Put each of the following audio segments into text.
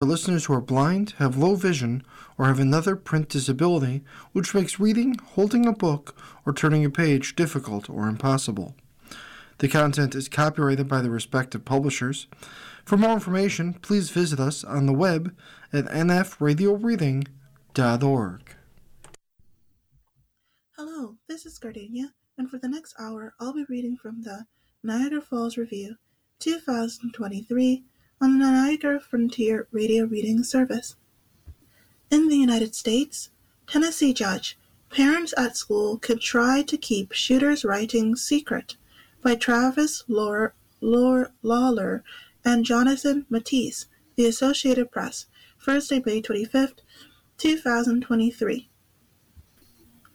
For listeners who are blind, have low vision, or have another print disability which makes reading, holding a book, or turning a page difficult or impossible. The content is copyrighted by the respective publishers. For more information, please visit us on the web at nfradioreading.org. Hello, this is Gardenia, and for the next hour, I'll be reading from the Niagara Falls Review 2023 on the Niagara Frontier Radio Reading Service. In the United States, Tennessee judge, Parents at School Could Try to Keep Shooter's Writings Secret by Travis Loller, Loller and Jonathan Mattise, The Associated Press, Thursday, May 25th, 2023.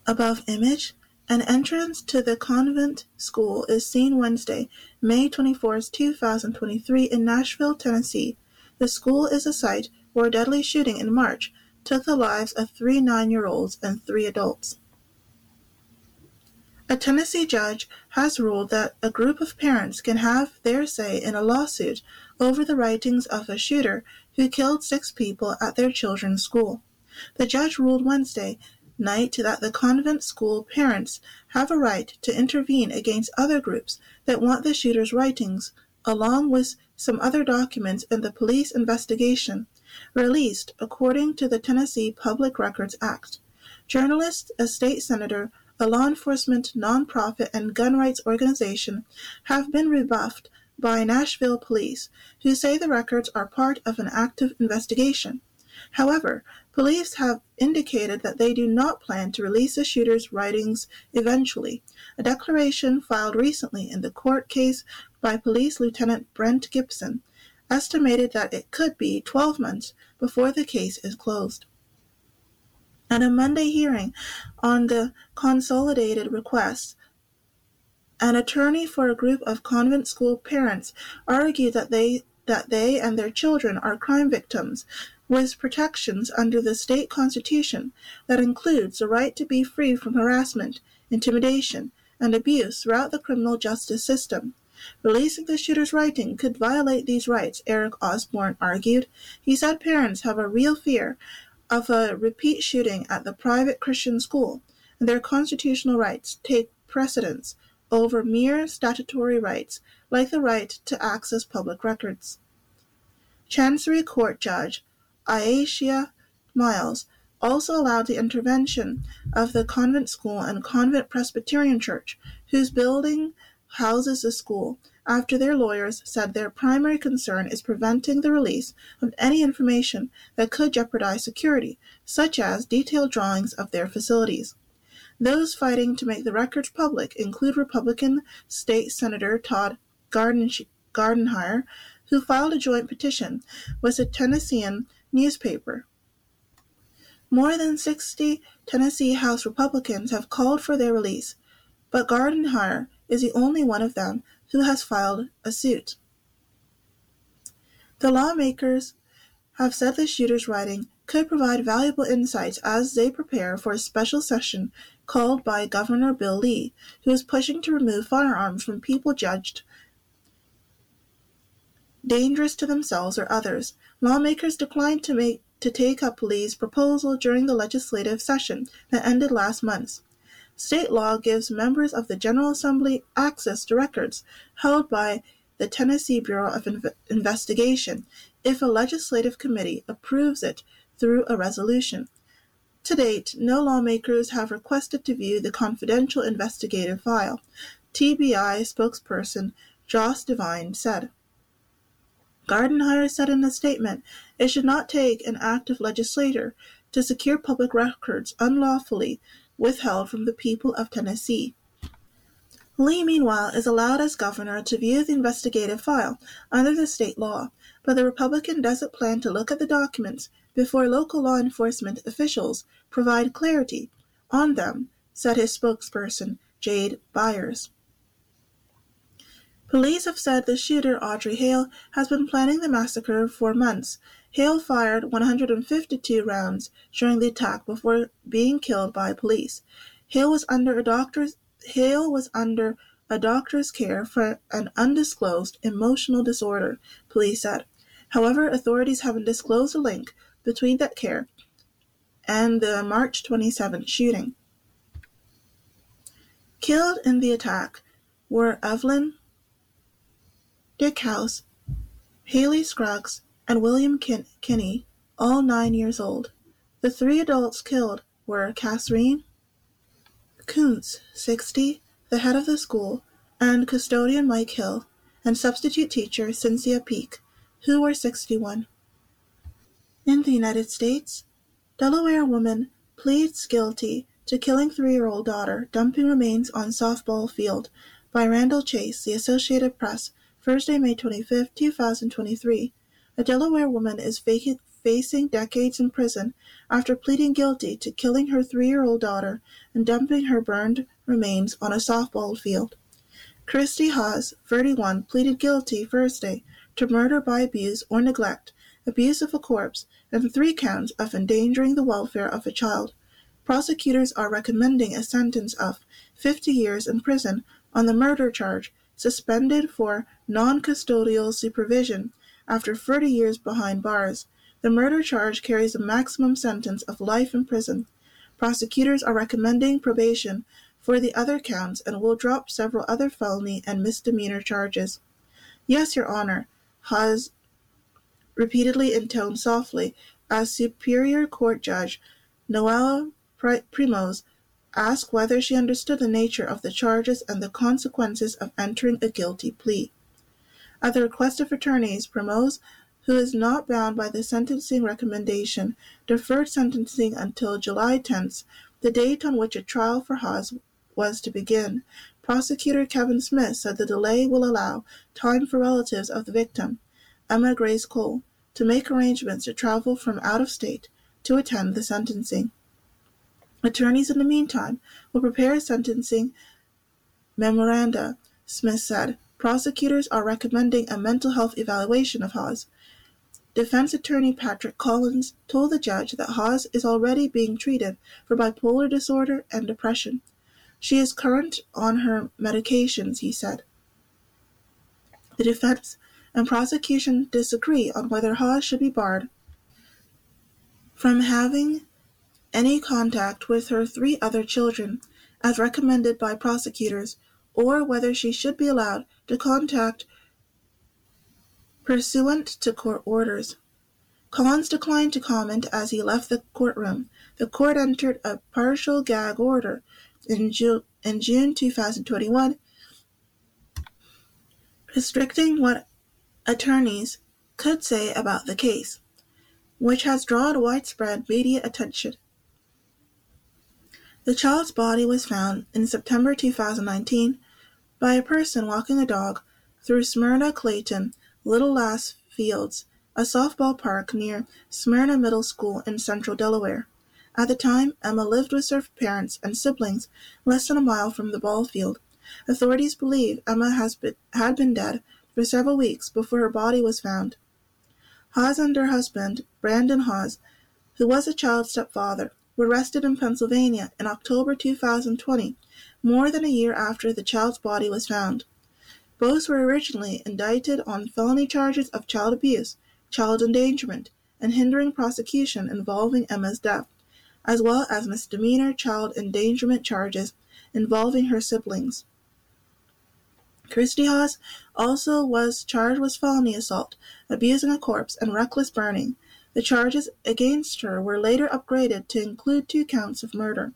Above image, an entrance to the convent school is seen Wednesday, May 24, 2023 in Nashville, Tennessee. The school is a site where a deadly shooting in March took the lives of three nine-year-olds and three adults. A Tennessee judge has ruled that a group of parents can have their say in a lawsuit over the writings of a shooter who killed six people at their children's school. The judge ruled Wednesday night that the convent school parents have a right to intervene against other groups that want the shooter's writings, along with some other documents in the police investigation, released according to the Tennessee Public Records Act. Journalists, a state senator, a law enforcement nonprofit, and gun rights organization have been rebuffed by Nashville police, who say the records are part of an active investigation. However, police have indicated that they do not plan to release the shooter's writings eventually. A declaration filed recently in the court case by Police Lieutenant Brent Gibson estimated that it could be 12 months before the case is closed. At a Monday hearing on the consolidated request, an attorney for a group of convent school parents argued that they that they and their children are crime victims with protections under the state constitution that includes the right to be free from harassment, intimidation, and abuse throughout the criminal justice system. Releasing the shooter's writing could violate these rights, Eric Osborne argued. He said parents have a real fear of a repeat shooting at the private Christian school, and their constitutional rights take precedence over mere statutory rights like the right to access public records. Chancery Court Judge Aisha Myles also allowed the intervention of the convent school and convent Presbyterian church, whose building houses the school, after their lawyers said their primary concern is preventing the release of any information that could jeopardize security, such as detailed drawings of their facilities. Those fighting to make the records public include Republican State Senator Todd Gardenhire, who filed a joint petition with a Tennessean newspaper. More than 60 Tennessee House Republicans have called for their release, but Gardenhire is the only one of them who has filed a suit. The lawmakers have said the shooter's writing could provide valuable insights as they prepare for a special session called by Governor Bill Lee, who is pushing to remove firearms from people judged dangerous to themselves or others. Lawmakers declined to make to take up Lee's proposal during the legislative session that ended last month. State law gives members of the General Assembly access to records held by the Tennessee Bureau of Inve- Investigation if a legislative committee approves it through a resolution. To date, no lawmakers have requested to view the confidential investigative file, TBI spokesperson Josh Devine said. Gardenhire said in a statement, "It should not take an active legislator to secure public records unlawfully withheld from the people of Tennessee." Lee, meanwhile, is allowed as governor to view the investigative file under the state law, but the Republican doesn't plan to look at the documents before local law enforcement officials provide clarity on them, said his spokesperson, Jade Byers. Police have said the shooter, Audrey Hale, has been planning the massacre for months. Hale fired 152 rounds during the attack before being killed by police. Hale was under a doctor's Hale was under a doctor's care for an undisclosed emotional disorder, police said. However, authorities haven't disclosed a link between that care and the March 27 shooting. Killed in the attack were Evelyn Dieckhaus, Hallie Scruggs, and William Kin- Kinney, all nine years old. The three adults killed were Katherine Koonce, 60, the head of the school, and custodian Mike Hill, and substitute teacher Cynthia Peak, who were 61. In the United States, Delaware woman pleads guilty to killing three-year-old daughter, dumping remains on softball field by Randall Chase, The Associated Press, Thursday, May 25, 2023. A Delaware woman is facing decades in prison after pleading guilty to killing her three-year-old daughter and dumping her burned remains on a softball field. Christy Haas, 31, pleaded guilty Thursday to murder by abuse or neglect, abuse of a corpse, and three counts of endangering the welfare of a child. Prosecutors are recommending a sentence of 50 years in prison on the murder charge, suspended for non-custodial supervision after 30 years behind bars. The murder charge carries a maximum sentence of life in prison. Prosecutors are recommending probation for the other counts and will drop several other felony and misdemeanor charges. Yes, Your Honor, Haas repeatedly intoned softly as Superior Court Judge Noel Primos asked whether she understood the nature of the charges and the consequences of entering a guilty plea. At the request of attorneys, Primos, who is not bound by the sentencing recommendation, deferred sentencing until July 10th, the date on which a trial for Haas was to begin. Prosecutor Kevin Smith said the delay will allow time for relatives of the victim, Emma Grace Cole, to make arrangements to travel from out of state to attend the sentencing. Attorneys in the meantime will prepare a sentencing memoranda, Smith said. Prosecutors are recommending a mental health evaluation of Haas. Defense attorney Patrick Collins told the judge that Haas is already being treated for bipolar disorder and depression. She is current on her medications, he said. The defense and prosecution disagree on whether Haas should be barred from having any contact with her three other children, as recommended by prosecutors, or whether she should be allowed to contact pursuant to court orders. Collins declined to comment as he left the courtroom. The court entered a partial gag order in, Ju- in June 2021, restricting what attorneys could say about the case, which has drawn widespread media attention. The child's body was found in September 2019 by a person walking a dog through Smyrna Clayton Little Lass Fields, a softball park near Smyrna Middle School in central Delaware. At the time, Emma lived with her parents and siblings less than a mile from the ball field. Authorities believe Emma has been, had been dead for several weeks before her body was found. Haas and her husband, Brandon Haas, who was the child's stepfather, were arrested in Pennsylvania in October 2020, more than a year after the child's body was found. Both were originally indicted on felony charges of child abuse, child endangerment, and hindering prosecution involving Emma's death, as well as misdemeanor child endangerment charges involving her siblings. Christy Haas also was charged with felony assault, abusing a corpse, and reckless burning, the charges against her were later upgraded to include two counts of murder.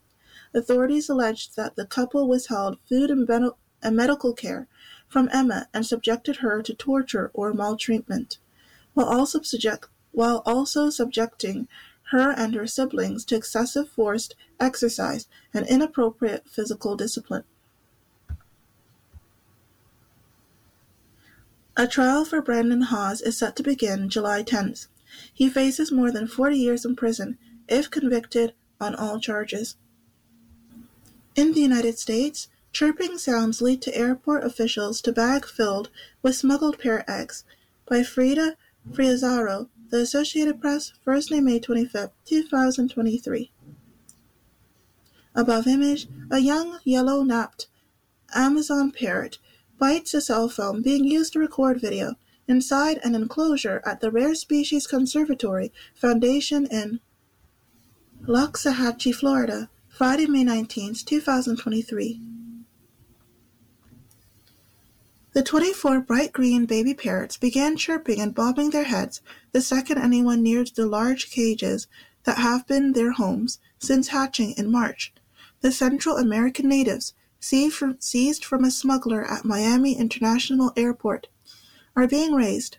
Authorities alleged that the couple withheld food and, ben- and medical care from Emma and subjected her to torture or maltreatment, while also, subject- while also subjecting her and her siblings to excessive forced exercise and inappropriate physical discipline. A trial for Brandon Haas is set to begin July 10th. He faces more than 40 years in prison if convicted on all charges. In the United States, chirping sounds lead to airport officials to bag filled with smuggled parrot eggs by Frida Frisaro, The Associated Press, Thursday, May 25, 2023. Above image, a young yellow-napped Amazon parrot bites a cell phone being used to record video inside an enclosure at the Rare Species Conservatory Foundation in Loxahatchee, Florida, Friday, May 19, 2023. The 24 bright green baby parrots began chirping and bobbing their heads the second anyone neared the large cages that have been their homes since hatching in March. The Central American natives, seized from a smuggler at Miami International Airport, are being raised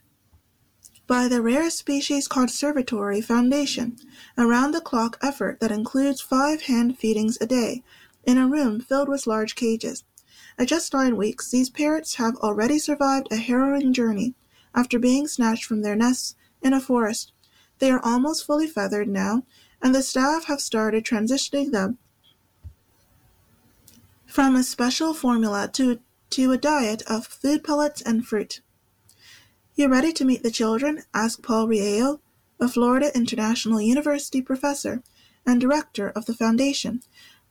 by the Rare Species Conservatory Foundation, a round the clock effort that includes five hand feedings a day in a room filled with large cages. At just nine weeks, these parrots have already survived a harrowing journey after being snatched from their nests in a forest. They are almost fully feathered now, and the staff have started transitioning them from a special formula to, to a diet of food pellets and fruit. You ready to meet the children? asked Paul Reillo, a Florida International University professor and director of the foundation,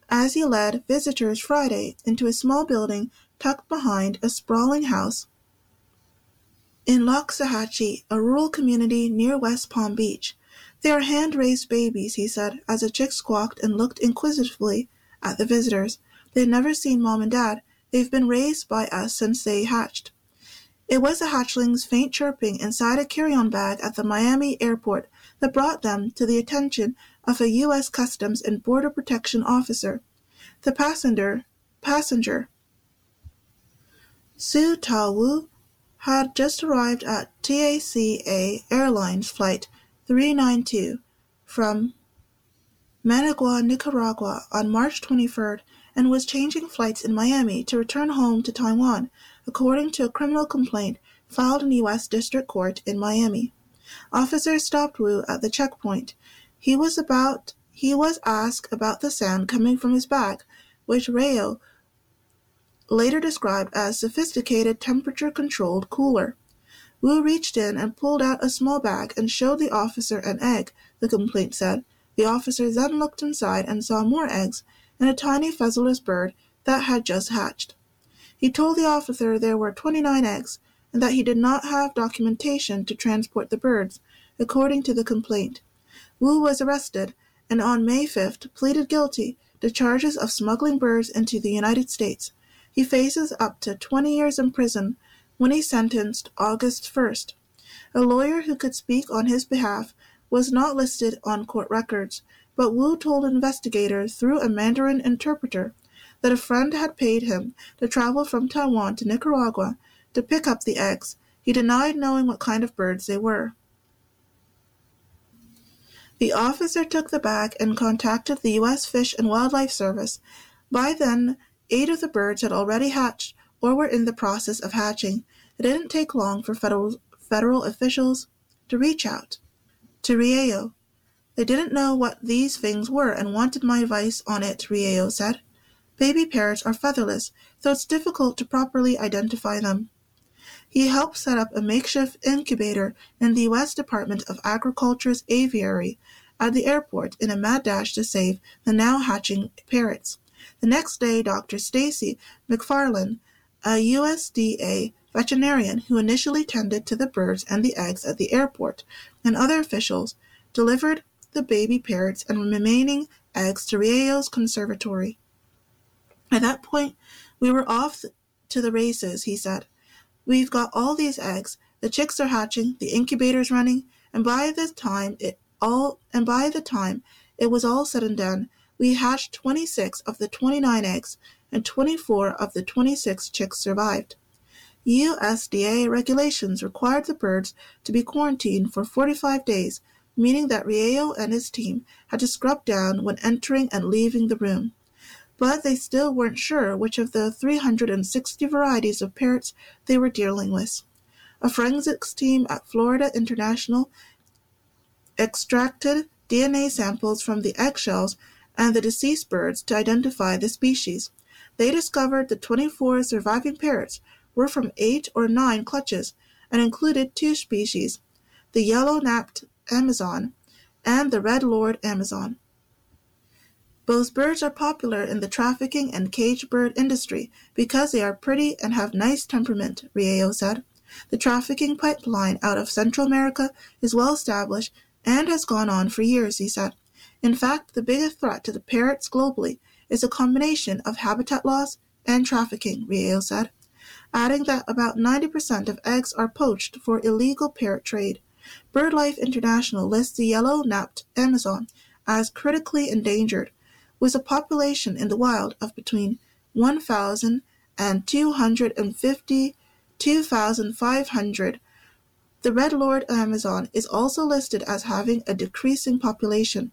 as he led visitors Friday into a small building tucked behind a sprawling house in Loxahatchee, a rural community near West Palm Beach. They are hand-raised babies, he said, as a chick squawked and looked inquisitively at the visitors. They had never seen mom and dad. They've been raised by us since they hatched. It was the hatchling's faint chirping inside a carry-on bag at the Miami airport that brought them to the attention of a U.S. Customs and Border Protection officer. The passenger, passenger Su Tao Wu, had just arrived at TACA Airlines Flight 392 from Managua, Nicaragua on March 23rd and was changing flights in Miami to return home to Taiwan, according to a criminal complaint filed in U.S. District Court in Miami. Officers stopped Wu at the checkpoint. He was about he was asked about the sound coming from his bag, which Reillo later described as sophisticated temperature-controlled cooler. Wu reached in and pulled out a small bag and showed the officer an egg, the complaint said. The officer then looked inside and saw more eggs and a tiny featherless bird that had just hatched. He told the officer there were 29 eggs and that he did not have documentation to transport the birds, according to the complaint. Wu was arrested and on May 5th pleaded guilty to charges of smuggling birds into the United States. He faces up to 20 years in prison when he sentenced August 1st. A lawyer who could speak on his behalf was not listed on court records, but Wu told investigators through a Mandarin interpreter that a friend had paid him to travel from Taiwan to Nicaragua to pick up the eggs. He denied knowing what kind of birds they were. The officer took the bag and contacted the U.S. Fish and Wildlife Service. By then, eight of the birds had already hatched or were in the process of hatching. It didn't take long for federal, federal officials to reach out to Reillo. They didn't know what these things were and wanted my advice on it, Reillo said. Baby parrots are featherless, so it's difficult to properly identify them. He helped set up a makeshift incubator in the U.S. Department of Agriculture's aviary at the airport in a mad dash to save the now hatching parrots. The next day, Dr. Stacy McFarland, a USDA veterinarian who initially tended to the birds and the eggs at the airport, and other officials, delivered the baby parrots and remaining eggs to Reillo's conservatory. At that point, we were off to the races, he said. We've got all these eggs, the chicks are hatching, the incubator's running, and by the time it all and by the time it was all said and done, we hatched 26 of the 29 eggs, and 24 of the 26 chicks survived. USDA regulations required the birds to be quarantined for 45 days, meaning that Reillo and his team had to scrub down when entering and leaving the room but they still weren't sure which of the 360 varieties of parrots they were dealing with. A forensics team at Florida International extracted DNA samples from the eggshells and the deceased birds to identify the species. They discovered the 24 surviving parrots were from eight or nine clutches and included two species, the yellow-napped Amazon and the red-lored Amazon. Both birds are popular in the trafficking and cage bird industry because they are pretty and have nice temperament, Reillo said. The trafficking pipeline out of Central America is well established and has gone on for years, he said. In fact, the biggest threat to the parrots globally is a combination of habitat loss and trafficking, Reillo said, adding that about 90% of eggs are poached for illegal parrot trade. BirdLife International lists the yellow-napped Amazon as critically endangered, with a population in the wild of between 1,000 and 250 2,500. The red-lored Amazon is also listed as having a decreasing population.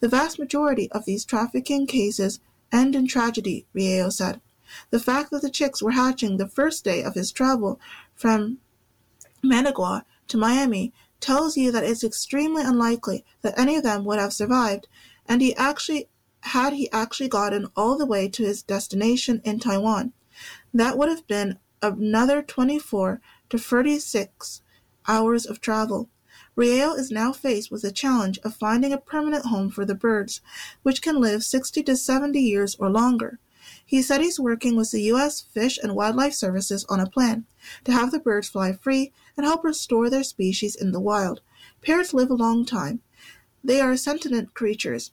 The vast majority of these trafficking cases end in tragedy, Reillo said. The fact that the chicks were hatching the first day of his travel from Managua to Miami tells you that it's extremely unlikely that any of them would have survived, and he actually had he actually gotten all the way to his destination in Taiwan. That would have been another 24 to 36 hours of travel. Reillo is now faced with the challenge of finding a permanent home for the birds, which can live 60 to 70 years or longer. He said he's working with the U.S. Fish and Wildlife Services on a plan to have the birds fly free and help restore their species in the wild. Parrots live a long time. They are sentient creatures.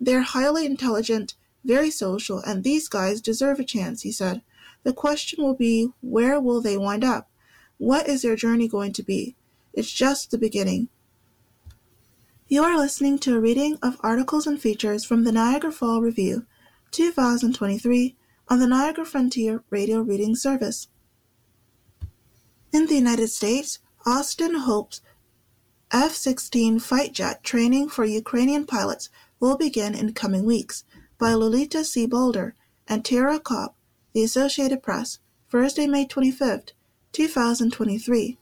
They're highly intelligent, very social, and these guys deserve a chance, he said. The question will be where will they wind up? What is their journey going to be? It's just the beginning. You are listening to a reading of articles and features from the Niagara Fall Review, 2023, on the Niagara Frontier Radio Reading Service. In the United States, Austin hopes F 16 fight jet training for Ukrainian pilots will begin in coming weeks by Lolita C. Baldor and Tara Copp, The Associated Press, Thursday, May 25, 2023.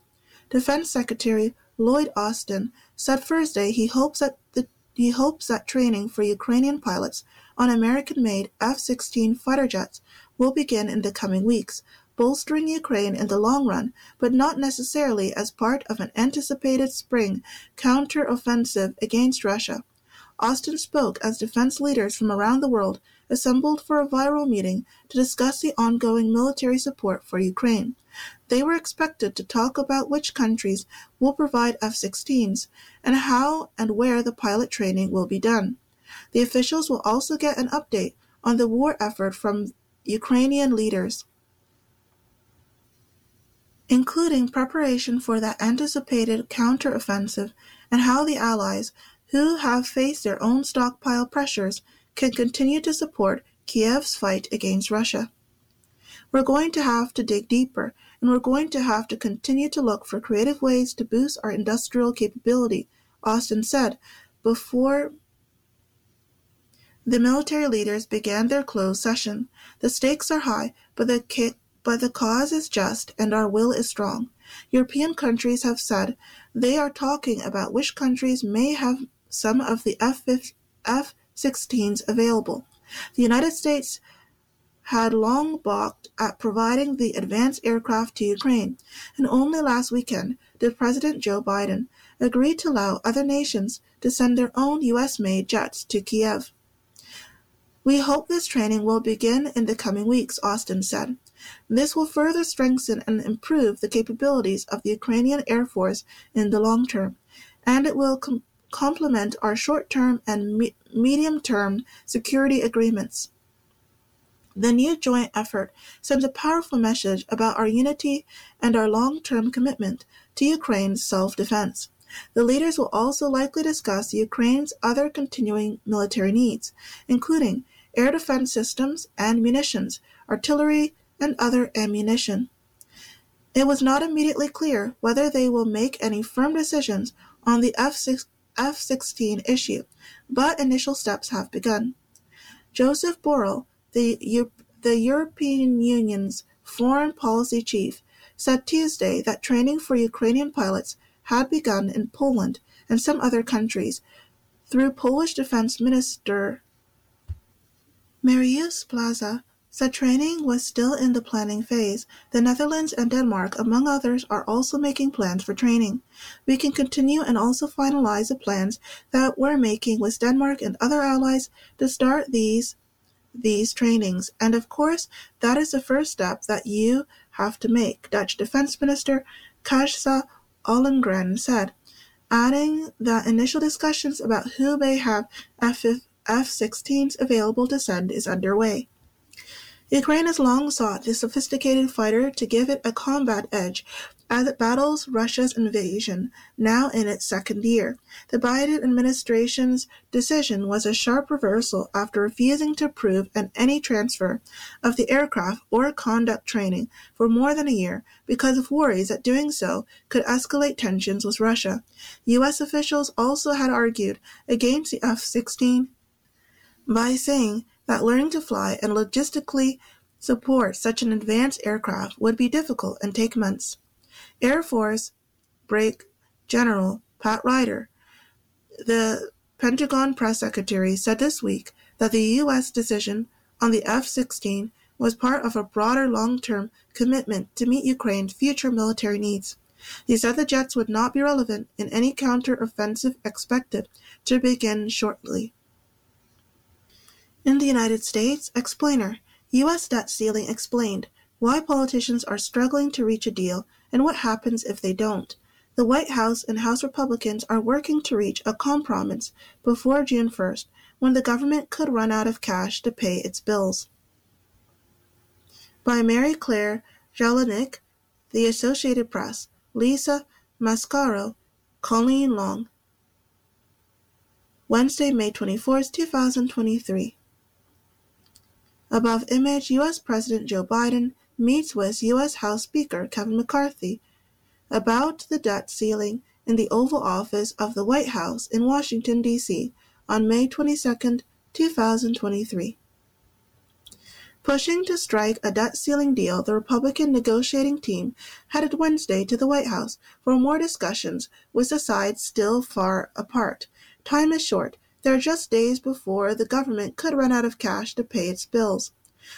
Defense Secretary Lloyd Austin said Thursday he hopes that the, he hopes that training for Ukrainian pilots on American-made F-16 fighter jets will begin in the coming weeks, bolstering Ukraine in the long run, but not necessarily as part of an anticipated spring counter-offensive against Russia. Austin spoke as defense leaders from around the world assembled for a viral meeting to discuss the ongoing military support for Ukraine. They were expected to talk about which countries will provide F-16s and how and where the pilot training will be done. The officials will also get an update on the war effort from Ukrainian leaders, including preparation for that anticipated counter-offensive and how the Allies who have faced their own stockpile pressures can continue to support Kiev's fight against Russia. We're going to have to dig deeper, and we're going to have to continue to look for creative ways to boost our industrial capability, Austin said before the military leaders began their closed session. The stakes are high, but the, but the cause is just and our will is strong. European countries have said they are talking about which countries may have some of the F-16s available. The United States had long balked at providing the advanced aircraft to Ukraine, and only last weekend did President Joe Biden agree to allow other nations to send their own US-made jets to Kiev. We hope this training will begin in the coming weeks, Austin said. This will further strengthen and improve the capabilities of the Ukrainian Air Force in the long term, and it will com- complement our short-term and me- medium-term security agreements. The new joint effort sends a powerful message about our unity and our long-term commitment to Ukraine's self-defense. The leaders will also likely discuss Ukraine's other continuing military needs, including air defense systems and munitions, artillery, and other ammunition. It was not immediately clear whether they will make any firm decisions on the F-16 F-16 issue, but initial steps have begun. Joseph Borrell, the, the European Union's foreign policy chief, said Tuesday that training for Ukrainian pilots had begun in Poland and some other countries through Polish Defense Minister Mariusz Plaza said training was still in the planning phase. The Netherlands and Denmark, among others, are also making plans for training. We can continue and also finalize the plans that we're making with Denmark and other allies to start these these trainings. And of course, that is the first step that you have to make, Dutch Defense Minister Kajsa Ollongren said, adding that initial discussions about who may have F-16s available to send is underway. Ukraine has long sought this sophisticated fighter to give it a combat edge as it battles Russia's invasion, now in its second year. The Biden administration's decision was a sharp reversal after refusing to approve an any transfer of the aircraft or conduct training for more than a year because of worries that doing so could escalate tensions with Russia. U.S. officials also had argued against the F 16 by saying that learning to fly and logistically support such an advanced aircraft would be difficult and take months. Air Force Break General Pat Ryder, the Pentagon press secretary, said this week that the U.S. decision on the F 16 was part of a broader long term commitment to meet Ukraine's future military needs. He said the jets would not be relevant in any counter offensive expected to begin shortly. In the United States, explainer, U.S. debt ceiling explained why politicians are struggling to reach a deal and what happens if they don't. The White House and House Republicans are working to reach a compromise before June 1st, when the government could run out of cash to pay its bills. By Mary Clare Jalonick, The Associated Press, Lisa Mascaro, Colleen Long. Wednesday, May 24, 2023. Above image, U.S. President Joe Biden meets with U.S. House Speaker Kevin McCarthy about the debt ceiling in the Oval Office of the White House in Washington, D.C. on May 22, 2023. Pushing to strike a debt ceiling deal, the Republican negotiating team headed Wednesday to the White House for more discussions with the sides still far apart. Time is short, there are just days before the government could run out of cash to pay its bills.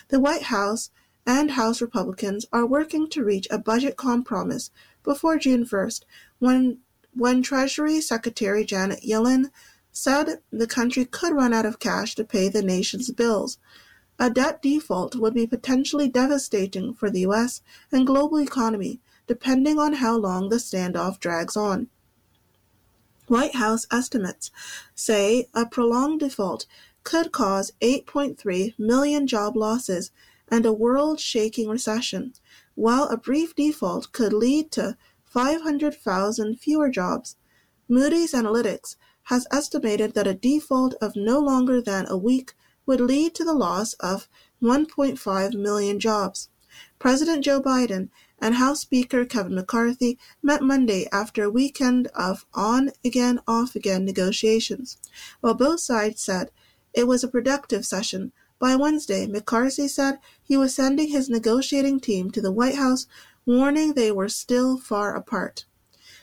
The White House and House Republicans are working to reach a budget compromise before June 1st, when, when Treasury Secretary Janet Yellen said the country could run out of cash to pay the nation's bills. A debt default would be potentially devastating for the U.S. and global economy, depending on how long the standoff drags on. White House estimates say a prolonged default could cause 8.3 million job losses and a world shaking recession, while a brief default could lead to 500,000 fewer jobs. Moody's Analytics has estimated that a default of no longer than a week would lead to the loss of 1.5 million jobs. President Joe Biden and House Speaker Kevin McCarthy met Monday after a weekend of on again, off again negotiations. While both sides said it was a productive session, by Wednesday, McCarthy said he was sending his negotiating team to the White House, warning they were still far apart.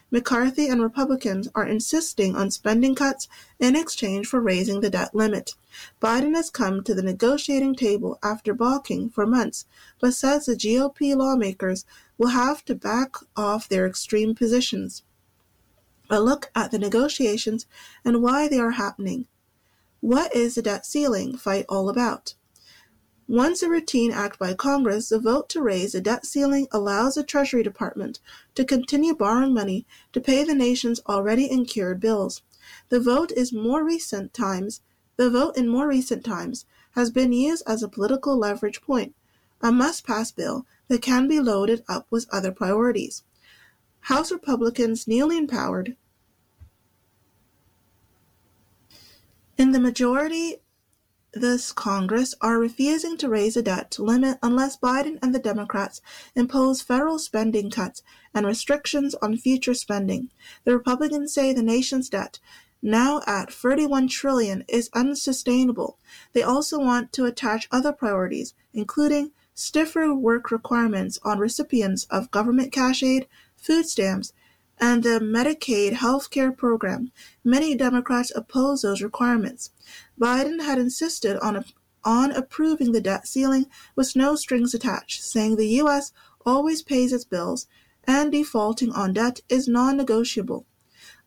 McCarthy and Republicans are insisting on spending cuts in exchange for raising the debt limit. Biden has come to the negotiating table after balking for months, but says the GOP lawmakers will have to back off their extreme positions. A look at the negotiations and why they are happening. What is the debt ceiling fight all about? Once a routine act by Congress, the vote to raise the debt ceiling allows the Treasury Department to continue borrowing money to pay the nation's already incurred bills. The vote is more recent times the vote in more recent times has been used as a political leverage point, a must pass bill that can be loaded up with other priorities. House Republicans newly empowered in the majority this Congress are refusing to raise the debt limit unless Biden and the Democrats impose federal spending cuts and restrictions on future spending. The Republicans say the nation's debt now at 31 trillion is unsustainable. They also want to attach other priorities, including stiffer work requirements on recipients of government cash aid, food stamps, and the Medicaid health care program. Many Democrats oppose those requirements. Biden had insisted on, a, on approving the debt ceiling with no strings attached, saying the U.S. always pays its bills and defaulting on debt is non negotiable.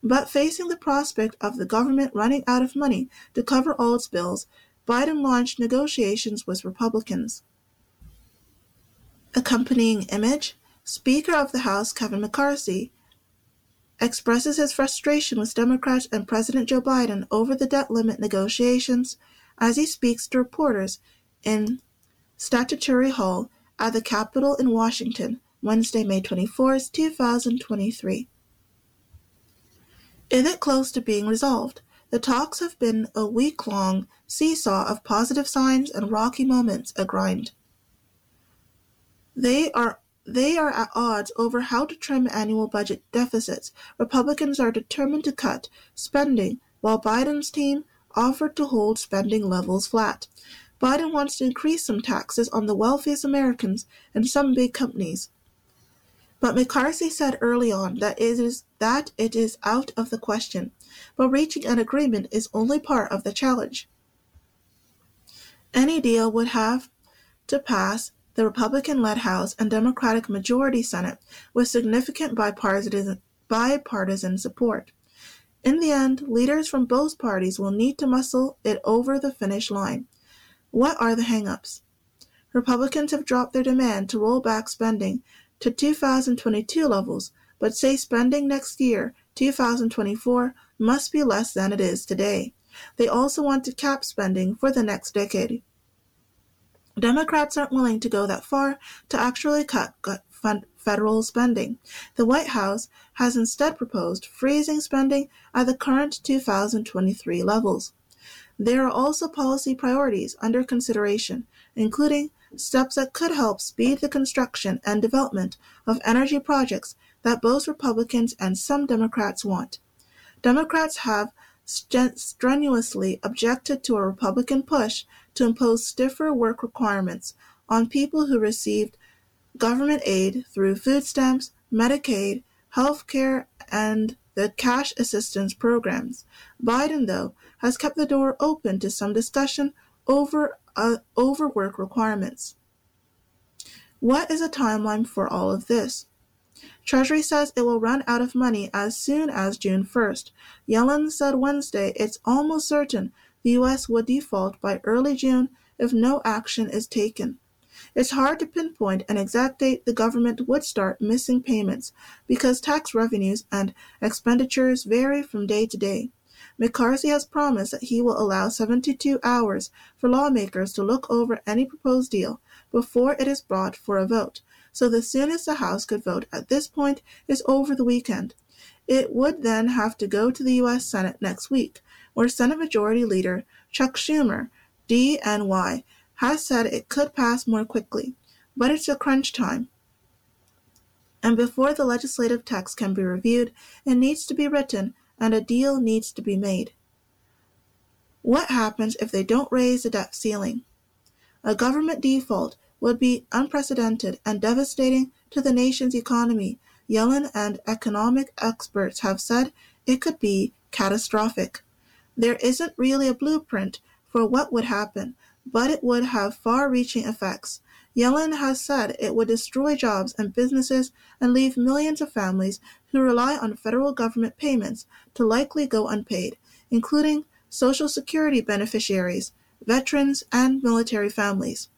But facing the prospect of the government running out of money to cover all its bills, Biden launched negotiations with Republicans. Accompanying image Speaker of the House Kevin McCarthy expresses his frustration with Democrats and President Joe Biden over the debt limit negotiations as he speaks to reporters in Statuary Hall at the Capitol in Washington, Wednesday, May 24, 2023. Is it close to being resolved? The talks have been a week long seesaw of positive signs and rocky moments a grind. They are they are at odds over how to trim annual budget deficits. Republicans are determined to cut spending, while Biden's team offered to hold spending levels flat. Biden wants to increase some taxes on the wealthiest Americans and some big companies. But McCarthy said early on that it is that it is out of the question, but reaching an agreement is only part of the challenge. Any deal would have to pass the Republican-led House and Democratic majority Senate with significant bipartisan, bipartisan support. In the end, leaders from both parties will need to muscle it over the finish line. What are the hangups? Republicans have dropped their demand to roll back spending to 2022 levels, but say spending next year, 2024, must be less than it is today. They also want to cap spending for the next decade. Democrats aren't willing to go that far to actually cut federal spending. The White House has instead proposed freezing spending at the current 2023 levels. There are also policy priorities under consideration, including steps that could help speed the construction and development of energy projects that both Republicans and some Democrats want. Democrats have strenuously objected to a Republican push to impose stiffer work requirements on people who received government aid through food stamps, Medicaid, health care, and the cash assistance programs. Biden, though, has kept the door open to some discussion over uh, overwork requirements. What is a timeline for all of this? Treasury says it will run out of money as soon as June 1st. Yellen said Wednesday it's almost certain the U.S. would default by early June if no action is taken. It's hard to pinpoint an exact date the government would start missing payments because tax revenues and expenditures vary from day to day. McCarthy has promised that he will allow 72 hours for lawmakers to look over any proposed deal before it is brought for a vote, so the soonest the House could vote at this point is over the weekend. It would then have to go to the U.S. Senate next week, where Senate Majority Leader Chuck Schumer, DNY, has said it could pass more quickly, but it's a crunch time. And before the legislative text can be reviewed, it needs to be written and a deal needs to be made. What happens if they don't raise the debt ceiling? A government default would be unprecedented and devastating to the nation's economy. Yellen and economic experts have said it could be catastrophic. There isn't really a blueprint for what would happen, but it would have far reaching effects. Yellen has said it would destroy jobs and businesses and leave millions of families who rely on federal government payments to likely go unpaid, including Social Security beneficiaries, veterans, and military families.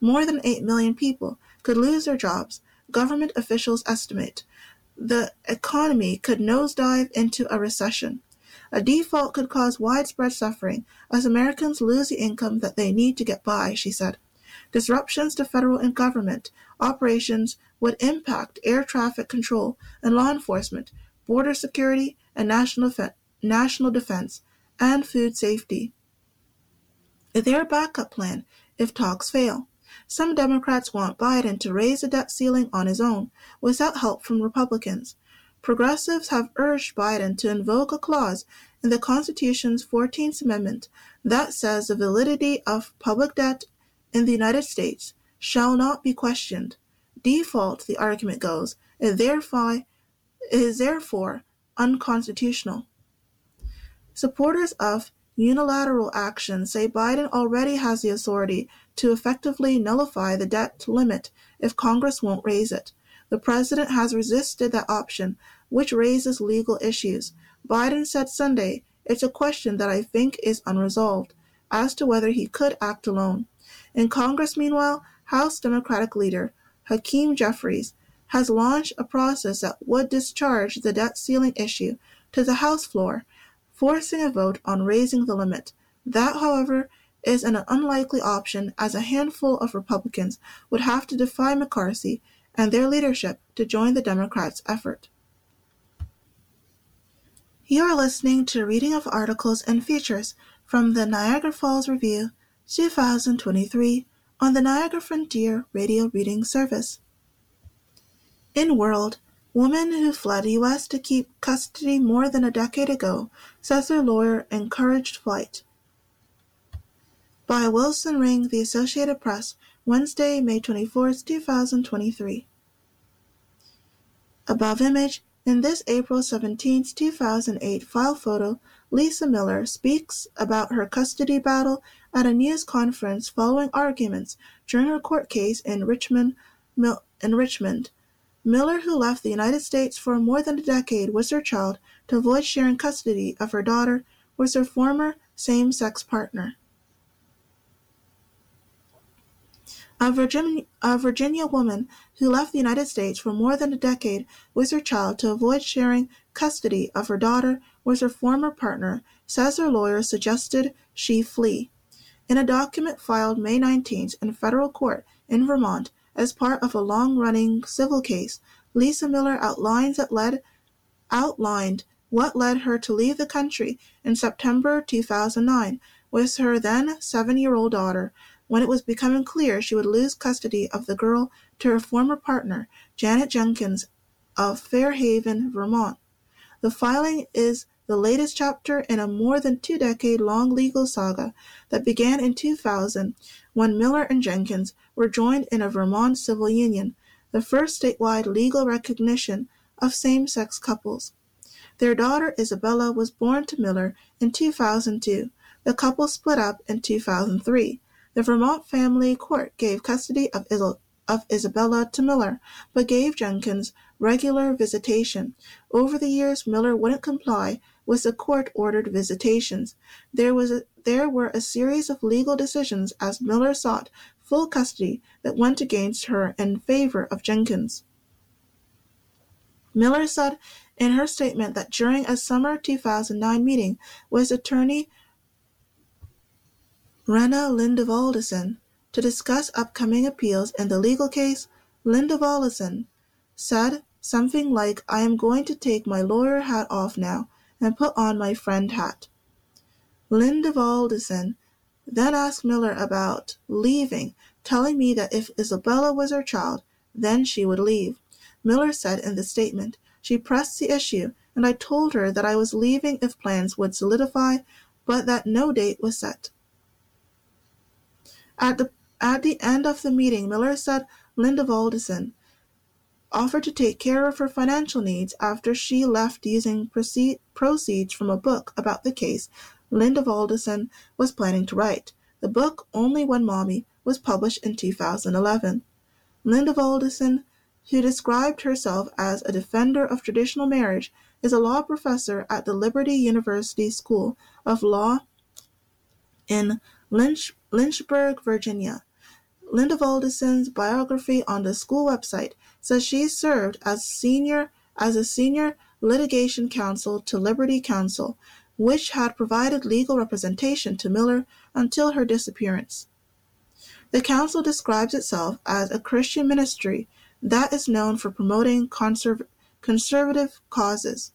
More than 8 million people could lose their jobs, government officials estimate. The economy could nosedive into a recession. A default could cause widespread suffering as Americans lose the income that they need to get by, she said. Disruptions to federal and government operations would impact air traffic control and law enforcement, border security and national, national defense, and food safety. A backup plan if talks fail? Some Democrats want Biden to raise the debt ceiling on his own without help from Republicans. Progressives have urged Biden to invoke a clause in the Constitution's 14th Amendment that says the validity of public debt in the United States shall not be questioned. Default, the argument goes, is is therefore unconstitutional. Supporters of unilateral action say Biden already has the authority to effectively nullify the debt limit if Congress won't raise it. The president has resisted that option, which raises legal issues. Biden said Sunday, It's a question that I think is unresolved as to whether he could act alone. In Congress, meanwhile, House Democratic leader Hakeem Jeffries, has launched a process that would discharge the debt ceiling issue to the House floor, forcing a vote on raising the limit. That, however, is an unlikely option as a handful of Republicans would have to defy McCarthy and their leadership to join the Democrats' effort. You are listening to reading of articles and features from the Niagara Falls Review 2023 on the Niagara Frontier Radio Reading Service. In World, woman who fled U.S. to keep custody more than a decade ago says her lawyer encouraged flight. By Wilson Ring, The Associated Press, Wednesday, May 24, 2023. Above image, in this April 17, 2008 file photo, Lisa Miller speaks about her custody battle at a news conference following arguments during her court case in Richmond, in Richmond. Miller, who left the United States for more than a decade with her child to avoid sharing custody of her daughter, was her former same-sex partner. A Virginia, a Virginia woman who left the United States for more than a decade with her child to avoid sharing custody of her daughter with her former partner says her lawyer suggested she flee. In a document filed May 19th in federal court in Vermont as part of a long-running civil case, Lisa Miller outlines that led, outlined what led her to leave the country in September 2009 with her then seven-year-old daughter when it was becoming clear she would lose custody of the girl to her former partner, Janet Jenkins of Fairhaven, Vermont. The filing is the latest chapter in a more than two decade long legal saga that began in 2000 when Miller and Jenkins were joined in a Vermont civil union, the first statewide legal recognition of same sex couples. Their daughter Isabella was born to Miller in 2002. The couple split up in 2003. The Vermont Family Court gave custody of, of Isabella to Miller, but gave Jenkins regular visitation. Over the years, Miller wouldn't comply with the court-ordered visitations. There was a, there were a series of legal decisions as Miller sought full custody that went against her in favor of Jenkins. Miller said in her statement that during a summer 2009 meeting with attorney Rena Lindevaldsen to discuss upcoming appeals in the legal case, Lindevaldsen said something like, I am going to take my lawyer hat off now and put on my friend hat. Lindevaldsen then asked Miller about leaving, telling me that if Isabella was her child, then she would leave. Miller said in the statement, She pressed the issue, and I told her that I was leaving if plans would solidify, but that no date was set. At the at the end of the meeting, Miller said Linda Lindevaldsen offered to take care of her financial needs after she left using proceed, proceeds from a book about the case Lindevaldsen was planning to write. The book, Only One Mommy, was published in 2011. Lindevaldsen, who described herself as a defender of traditional marriage, is a law professor at the Liberty University School of Law in Lynch, Lynchburg, Virginia. Lindevaldsen's biography on the school website says she served as senior as a senior litigation counsel to Liberty Counsel, which had provided legal representation to Miller until her disappearance. The counsel describes itself as a Christian ministry that is known for promoting conserv- conservative causes.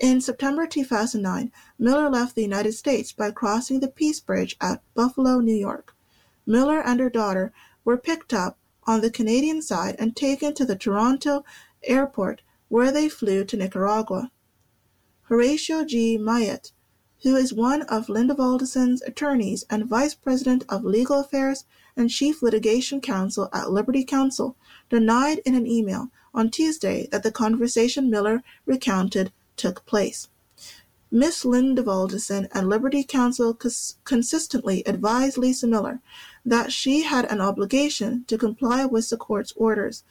In September 2009, Miller left the United States by crossing the Peace Bridge at Buffalo, New York. Miller and her daughter were picked up on the Canadian side and taken to the Toronto airport where they flew to Nicaragua. Horatio G. Myatt, who is one of Linda Lindevaldsen's attorneys and vice president of legal affairs and chief litigation counsel at Liberty Counsel, denied in an email on Tuesday that the conversation Miller recounted took place. Miss Linda Lindevaldsen and Liberty Counsel cons- consistently advised Lisa Miller that she had an obligation to comply with the court's orders.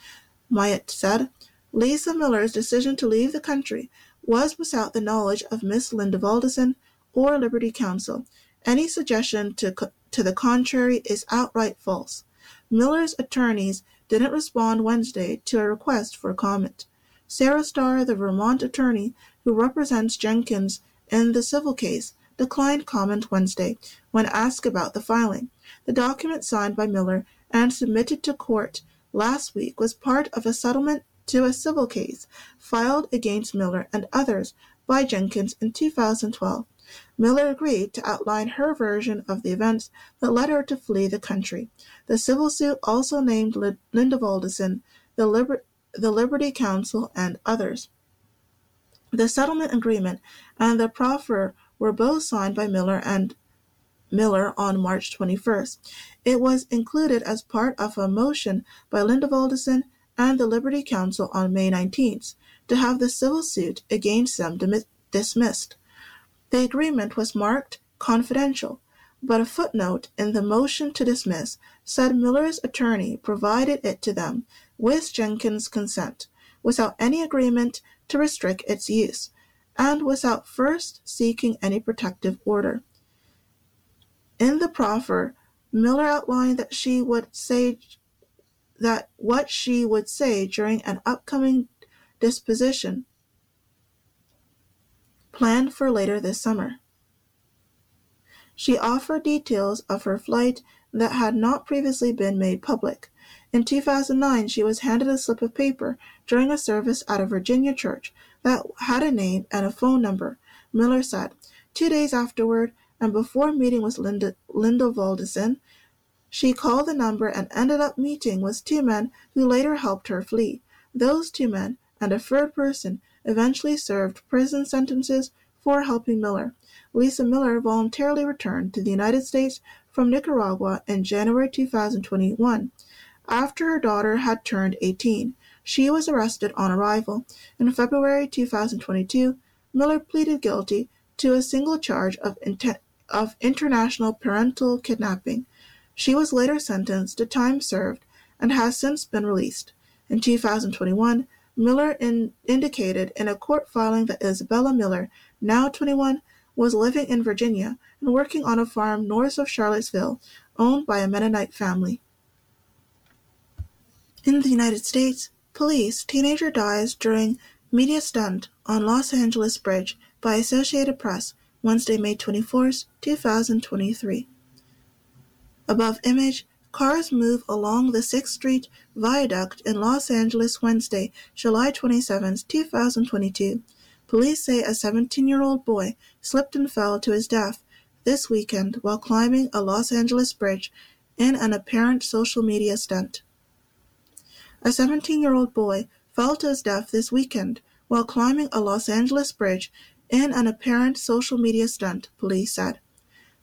Myatt said, Lisa Miller's decision to leave the country was without the knowledge of Miss Lindevaldsen or Liberty Counsel. Any suggestion to, co- to the contrary is outright false. Miller's attorneys didn't respond Wednesday to a request for comment. Sarah Starr, the Vermont attorney who represents Jenkins in the civil case, declined comment Wednesday when asked about the filing. The document signed by Miller and submitted to court last week was part of a settlement to a civil case filed against Miller and others by Jenkins in 2012. Miller agreed to outline her version of the events that led her to flee the country. The civil suit also named Lindevaldsen, the, Liber- the Liberty Counsel, and others. The settlement agreement and the proffer were both signed by Miller and Miller on March 21st. It was included as part of a motion by Lindevaldsen and the Liberty Counsel on May 19th to have the civil suit against them dismissed. The agreement was marked confidential, but a footnote in the motion to dismiss said Miller's attorney provided it to them with Jenkins' consent, without any agreement to restrict its use, and without first seeking any protective order. In the proffer, Miller outlined that she would say that what she would say during an upcoming disposition planned for later this summer. She offered details of her flight that had not previously been made public. In 2009, she was handed a slip of paper during a service at a Virginia church that had a name and a phone number. Miller said, Two days afterward, and before meeting with Linda, Linda Valdesen, she called the number and ended up meeting with two men who later helped her flee. Those two men and a third person eventually served prison sentences for helping Miller. Lisa Miller voluntarily returned to the United States from Nicaragua in January 2021. After her daughter had turned 18, she was arrested on arrival. In February 2022, Miller pleaded guilty to a single charge of, intent, of international parental kidnapping. She was later sentenced to time served and has since been released. In 2021, Miller in, indicated in a court filing that Isabella Miller, now 21, was living in Virginia and working on a farm north of Charlottesville, owned by a Mennonite family. In the United States, police teenager dies during media stunt on Los Angeles Bridge by Associated Press, Wednesday, May 24, 2023. Above image, cars move along the 6th Street Viaduct in Los Angeles Wednesday, July 27, 2022. Police say a 17-year-old boy slipped and fell to his death this weekend while climbing a Los Angeles bridge in an apparent social media stunt. A 17-year-old boy fell to his death this weekend while climbing a Los Angeles bridge in an apparent social media stunt, police said.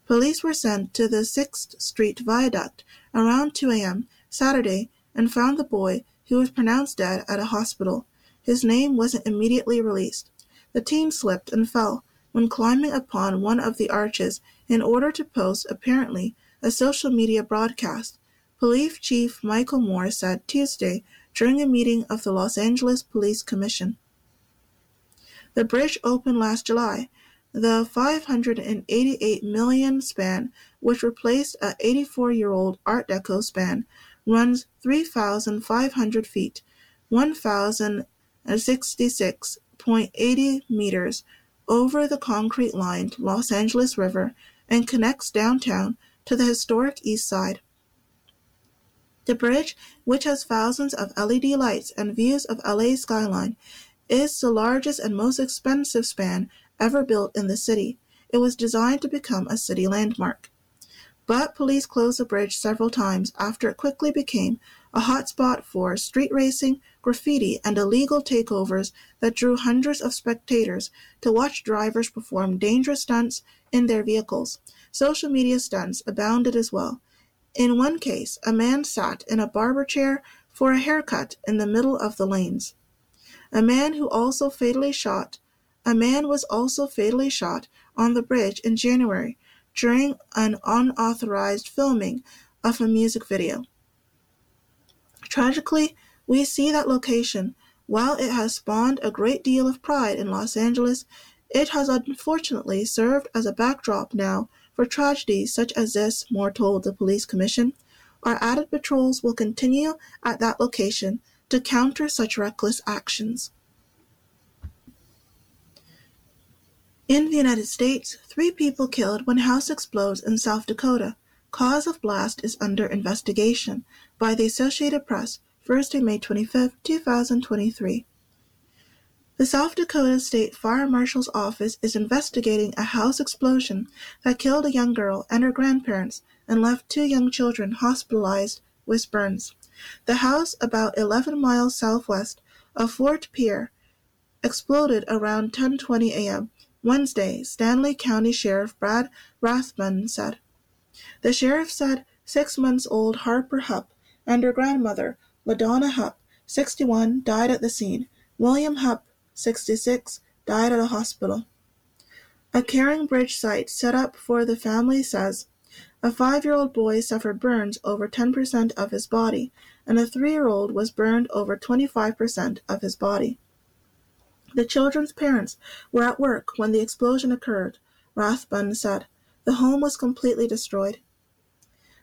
Police were sent to the Sixth Street Viaduct around 2 a.m. Saturday and found the boy, who was pronounced dead, at a hospital. His name wasn't immediately released. The teen slipped and fell when climbing upon one of the arches in order to post, apparently, a social media broadcast. Police Chief Michael Moore said Tuesday during a meeting of the Los Angeles Police Commission. The bridge opened last July the 588 million span, which replaced a 84-year-old Art Deco span, runs 3,500 feet, 1,066.80 meters over the concrete-lined Los Angeles River and connects downtown to the historic East Side. The bridge, which has thousands of LED lights and views of LA's skyline, is the largest and most expensive span ever built in the city. It was designed to become a city landmark. But police closed the bridge several times after it quickly became a hotspot for street racing, graffiti, and illegal takeovers that drew hundreds of spectators to watch drivers perform dangerous stunts in their vehicles. Social media stunts abounded as well. In one case, a man sat in a barber chair for a haircut in the middle of the lanes. A man who also fatally shot a man was also fatally shot on the bridge in January during an unauthorized filming of a music video. Tragically, we see that location, while it has spawned a great deal of pride in Los Angeles, it has unfortunately served as a backdrop now for tragedies such as this, Moore told the police commission. Our added patrols will continue at that location to counter such reckless actions. In the United States, three people killed when house explodes in South Dakota. Cause of blast is under investigation by the Associated Press, Thursday, May 25, 2023. The South Dakota State Fire Marshal's Office is investigating a house explosion that killed a young girl and her grandparents and left two young children hospitalized with burns. The house, about 11 miles southwest of Fort Pierre, exploded around 10:20 a.m. Wednesday, Stanley County Sheriff Brad Rathbun said. The sheriff said six months old Harper Hupp and her grandmother, LaDonna Hupp, 61, died at the scene. William Hupp, 66, died at a hospital. A Caring Bridge site set up for the family says a five year old boy suffered burns over 10% of his body, and a three year old was burned over 25% of his body. The children's parents were at work when the explosion occurred, Rathbun said. The home was completely destroyed.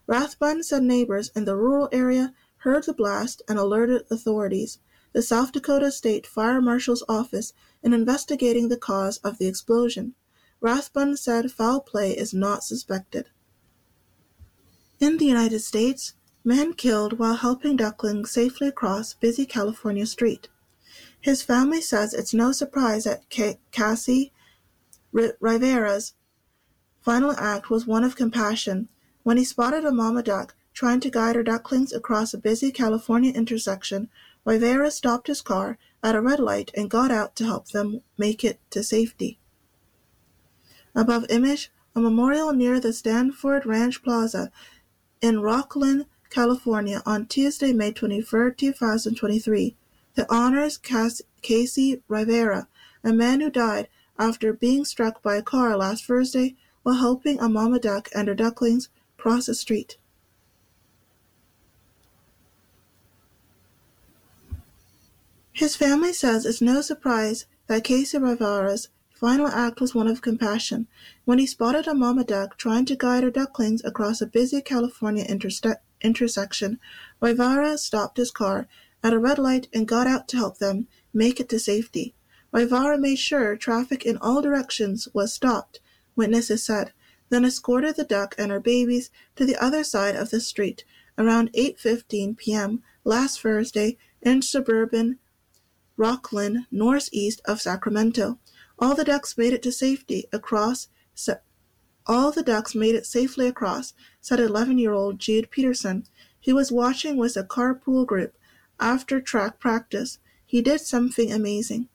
Rathbun said neighbors in the rural area heard the blast and alerted authorities the South Dakota State Fire Marshal's Office in investigating the cause of the explosion. Rathbun said foul play is not suspected. In the United States, man killed while helping duckling safely across busy California street. His family says it's no surprise that Cassie Rivera's final act was one of compassion when he spotted a mama duck trying to guide her ducklings across a busy California intersection Rivera stopped his car at a red light and got out to help them make it to safety. Above Image, a memorial near the Stanford Ranch Plaza in Rocklin, California on Tuesday, May 23, 2023, that honors Casey Rivera, a man who died after being struck by a car last Thursday while helping a mama duck and her ducklings cross a street. His family says it's no surprise that Casey Rivera's final act was one of compassion when he spotted a mama duck trying to guide her ducklings across a busy California intersection. Rivera stopped his car at a red light and got out to help them make it to safety. Rivera made sure traffic in all directions was stopped, witnesses said, then escorted the duck and her babies to the other side of the street around 8:15 p.m. last Thursday in suburban Rocklin, northeast of Sacramento. All the ducks made it to safety across. All the ducks made it safely across, said 11-year-old Jude Peterson. He was watching with a carpool group after track practice. He did something amazing.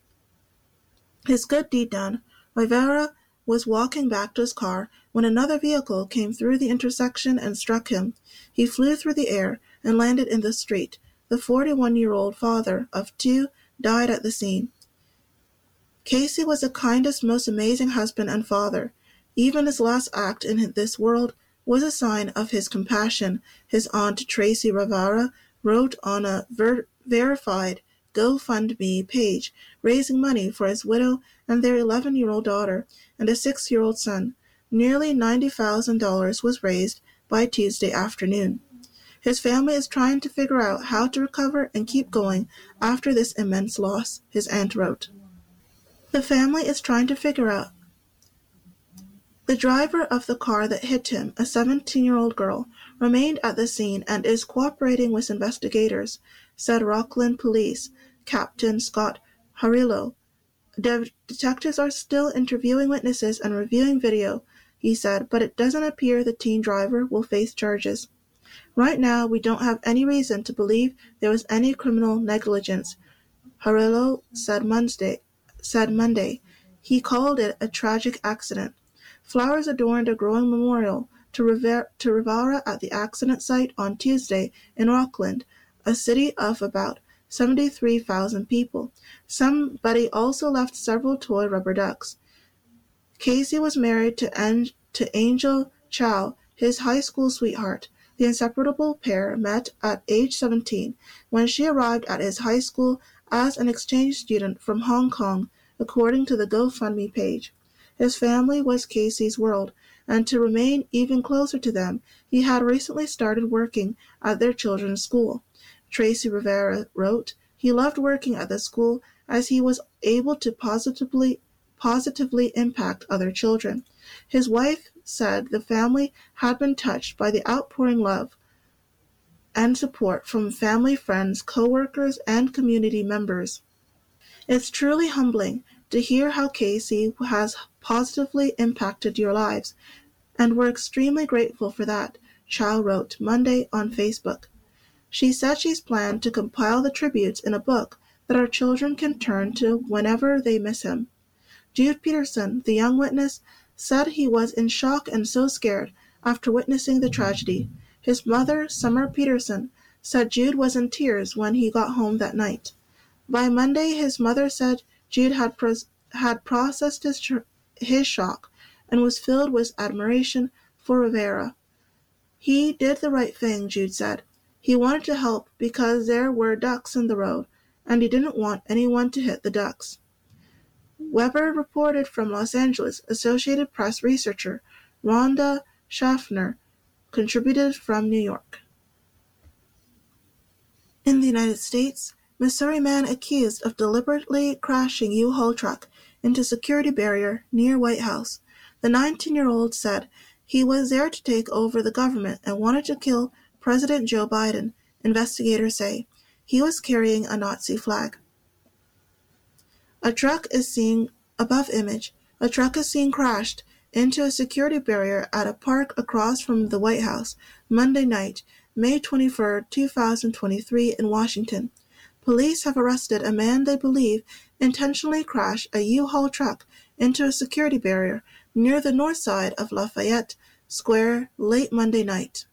His good deed done, Rivera was walking back to his car when another vehicle came through the intersection and struck him. He flew through the air and landed in the street. The 41 year old father of two died at the scene. Casey was the kindest, most amazing husband and father. Even his last act in this world was a sign of his compassion, his aunt Tracy Rivera wrote on a ver- verified GoFundMe page, raising money for his widow and their 11 year old daughter and a 6 year old son. Nearly $90,000 was raised by Tuesday afternoon. His family is trying to figure out how to recover and keep going after this immense loss, his aunt wrote. The family is trying to figure out. The driver of the car that hit him, a 17 year old girl, remained at the scene and is cooperating with investigators, said Rocklin Police Captain Scott Horrillo. De- detectives are still interviewing witnesses and reviewing video, he said, but it doesn't appear the teen driver will face charges. Right now, we don't have any reason to believe there was any criminal negligence, Horrillo said Monday. Said Monday. He called it a tragic accident. Flowers adorned a growing memorial to, Rivera, to Rivera at the accident site on Tuesday in Rocklin, a city of about 73,000 people. Somebody also left several toy rubber ducks. Casey was married to, An- to Angel Chow, his high school sweetheart. The inseparable pair met at age 17 when she arrived at his high school as an exchange student from Hong Kong, according to the GoFundMe page. His family was Casey's world. and to remain even closer to them, he had recently started working at their children's school. Tracy Rivera wrote, He loved working at the school as he was able to positively positively impact other children. His wife said the family had been touched by the outpouring love and support from family, friends, co-workers, and community members. It's truly humbling to hear how Casey has positively impacted your lives, and we're extremely grateful for that, Chow wrote Monday on Facebook. She said she's planned to compile the tributes in a book that our children can turn to whenever they miss him. Jude Peterson, the young witness, said he was in shock and so scared after witnessing the tragedy. His mother, Summer Peterson, said Jude was in tears when he got home that night. By Monday, his mother said Jude had, had processed his, tr- his shock and was filled with admiration for Rivera. He did the right thing, Jude said. He wanted to help because there were ducks in the road, and he didn't want anyone to hit the ducks. Weber reported from Los Angeles. Associated Press researcher Rhonda Schaffner contributed from New York. In the United States, Missouri man accused of deliberately crashing U-Haul truck into security barrier near White House. The 19-year-old said he was there to take over the government and wanted to kill President Joe Biden, investigators say. He was carrying a Nazi flag. A truck is seen above image. A truck is seen crashed into a security barrier at a park across from the White House Monday night, May 23, 2023 in Washington. Police have arrested a man they believe intentionally crashed a U-Haul truck into a security barrier near the north side of Lafayette Square late Monday night.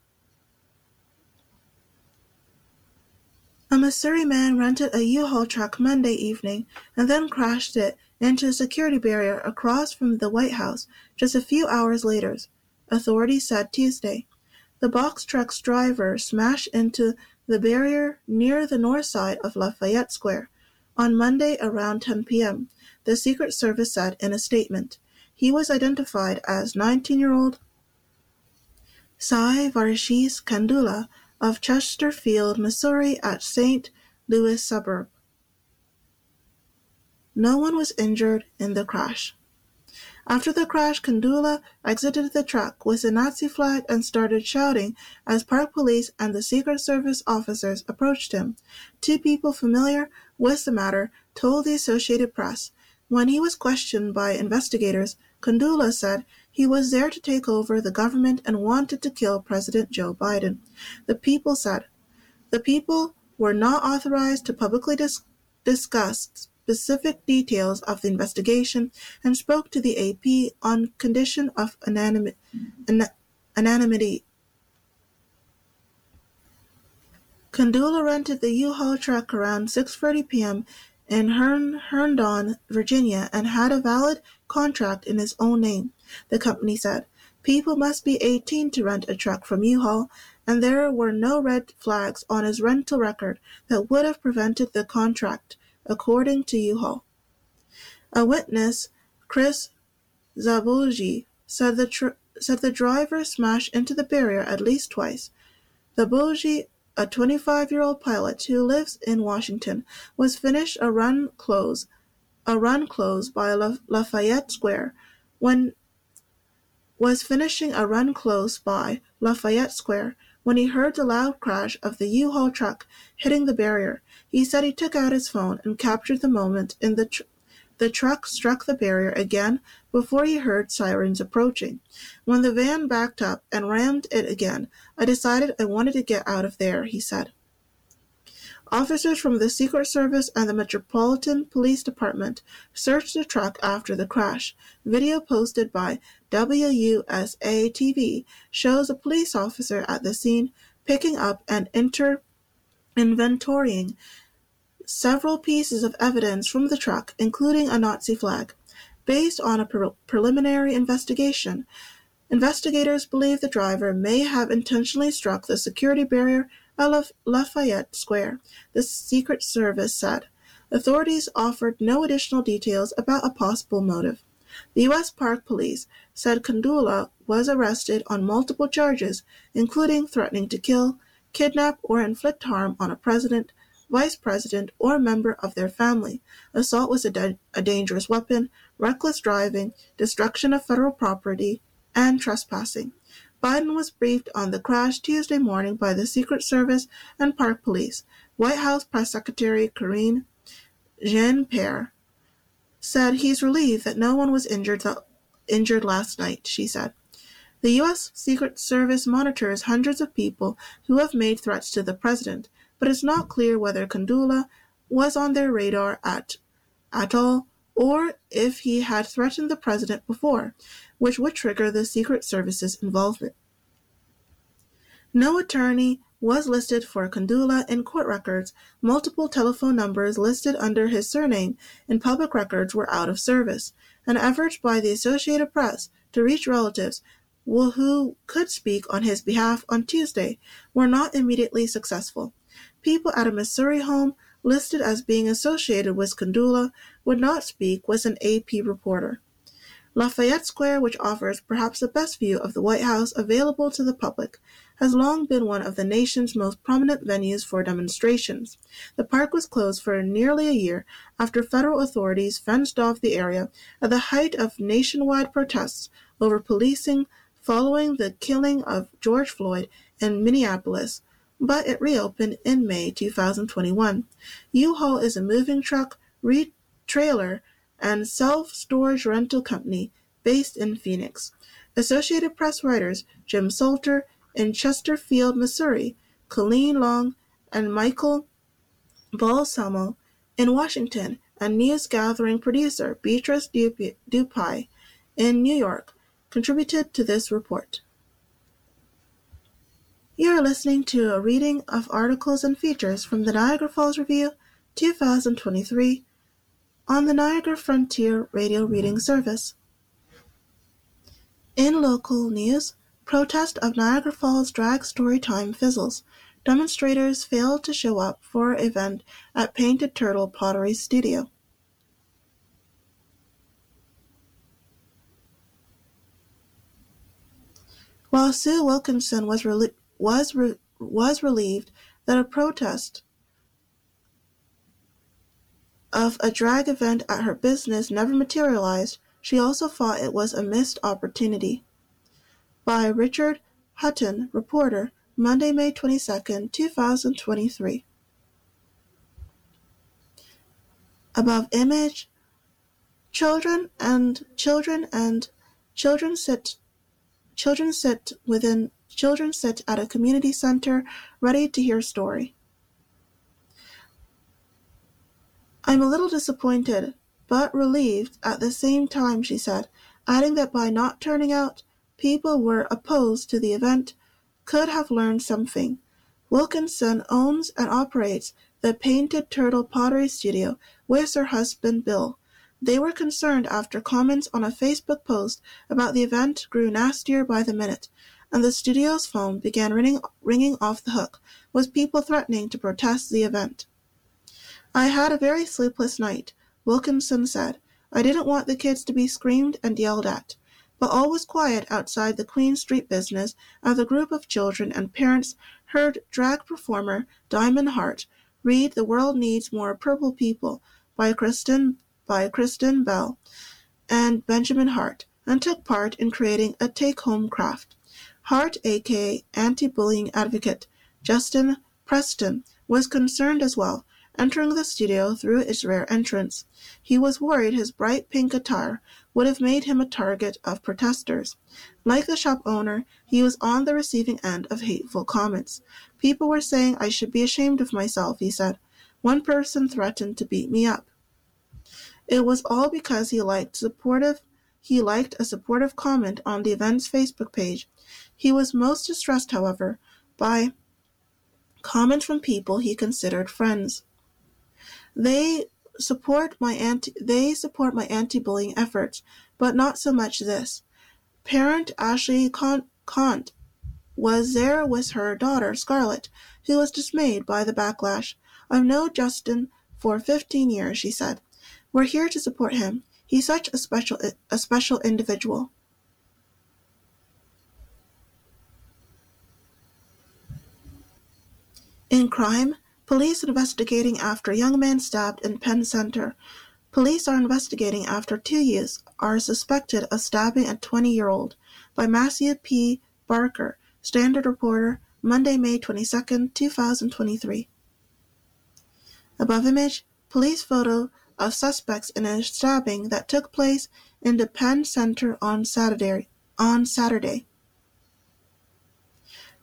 A Missouri man rented a U-Haul truck Monday evening and then crashed it into a security barrier across from the White House just a few hours later, authorities said Tuesday. The box truck's driver smashed into the barrier near the north side of Lafayette Square on Monday around 10 p.m., the Secret Service said in a statement. He was identified as 19-year-old Sai Varshith Kandula of Chesterfield, Missouri at St. Louis suburb. No one was injured in the crash. After the crash, Kandula exited the truck with a Nazi flag and started shouting as park police and the Secret Service officers approached him. Two people familiar with the matter told the Associated Press. When he was questioned by investigators, Kandula said he was there to take over the government and wanted to kill President Joe Biden. The people said the people were not authorized to publicly dis- discuss specific details of the investigation and spoke to the AP on condition of anonymity. Kandula rented the U-Haul truck around 6:30 p.m. in Hern- Herndon, Virginia, and had a valid contract in his own name. The company said people must be 18 to rent a truck from U-Haul, and there were no red flags on his rental record that would have prevented the contract, according to U-Haul. A witness, Chris Zaboji, said the tr- said the driver smashed into the barrier at least twice. Zaboji, a 25-year-old pilot who lives in Washington, was finished a run close a run close by Lafayette Square when was finishing a run close by Lafayette Square when he heard the loud crash of the U-Haul truck hitting the barrier. He said he took out his phone and captured the moment in the tr- the truck struck the barrier again before he heard sirens approaching. When the van backed up and rammed it again, I decided I wanted to get out of there, he said. Officers from the Secret Service and the Metropolitan Police Department searched the truck after the crash. Video posted by WUSA TV shows a police officer at the scene picking up and inter- inventorying several pieces of evidence from the truck, including a Nazi flag. Based on a pre- preliminary investigation, investigators believe the driver may have intentionally struck the security barrier at Lafayette Square, the Secret Service said. Authorities offered no additional details about a possible motive. The U.S. Park Police said Kandula was arrested on multiple charges, including threatening to kill, kidnap, or inflict harm on a president, vice president, or member of their family. Assault was a, a dangerous weapon, reckless driving, destruction of federal property, and trespassing. Biden was briefed on the crash Tuesday morning by the Secret Service and Park Police. White House Press Secretary Karine Jean-Pierre said he's relieved that no one was injured, th- injured last night, she said. The U.S. Secret Service monitors hundreds of people who have made threats to the president, but it's not clear whether Kandula was on their radar at, at all or if he had threatened the president before, which would trigger the Secret Service's involvement. No attorney was listed for Kandula in court records. Multiple telephone numbers listed under his surname in public records were out of service. An effort by the Associated Press to reach relatives who could speak on his behalf on Tuesday were not immediately successful. People at a Missouri home listed as being associated with Kandula would not speak with an AP reporter. Lafayette Square, which offers perhaps the best view of the White House available to the public, has long been one of the nation's most prominent venues for demonstrations. The park was closed for nearly a year after federal authorities fenced off the area at the height of nationwide protests over policing following the killing of George Floyd in Minneapolis, but it reopened in May 2021. U-Haul is a moving truck, re- trailer, and self-storage rental company based in Phoenix. Associated Press writers Jim Salter in Chesterfield, Missouri, Colleen Long and Michael Balsamo in Washington, and news gathering producer Beatrice Dupuy in New York contributed to this report. You are listening to a reading of articles and features from the Niagara Falls Review 2023 on the Niagara Frontier Radio Reading Service. In local news, protest of Niagara Falls drag storytime fizzles. Demonstrators failed to show up for event at Painted Turtle Pottery Studio. While Sue Wilkinson was, was, re- was relieved that a protest of a drag event at her business never materialized, she also thought it was a missed opportunity. By Richard Hutton, reporter, Monday, May 22, 2023. Above image, children and children and children sit children sit within children sit at a community center ready to hear story. I'm a little disappointed, but relieved at the same time, she said, adding that by not turning out, people were opposed to the event could have learned something. Wilkinson owns and operates the Painted Turtle Pottery Studio with her husband Bill. They were concerned after comments on a Facebook post about the event grew nastier by the minute, and the studio's phone began ringing, ringing off the hook, with people threatening to protest the event. I had a very sleepless night, Wilkinson said. I didn't want the kids to be screamed and yelled at. But all was quiet outside the Queen Street business as a group of children and parents heard drag performer Diamond Hart read The World Needs More Purple People by Kristen, by Kristen Bell and Benjamin Hart and took part in creating a take-home craft. Hart, aka anti-bullying advocate Justin Preston, was concerned as well entering the studio through its rear entrance. He was worried his bright pink attire would have made him a target of protesters. Like the shop owner, he was on the receiving end of hateful comments. People were saying I should be ashamed of myself, he said. One person threatened to beat me up. It was all because he liked supportive he liked a supportive comment on the event's Facebook page. He was most distressed, however, by comments from people he considered friends. They support my anti they support my anti-bullying efforts, but not so much this. Parent Ashley Kant was there with her daughter Scarlett, who was dismayed by the backlash. I've known Justin for 15 years, she said. We're here to support him. He's such a special a special individual. In crime, police investigating after young man stabbed in Pen Centre. Police are investigating after two youths are suspected of stabbing a 20 year old by Matthew P. Barker, Standard Reporter, Monday, May 22, 2023. Above image, police photo of suspects in a stabbing that took place in the Pen Centre on Saturday. On Saturday.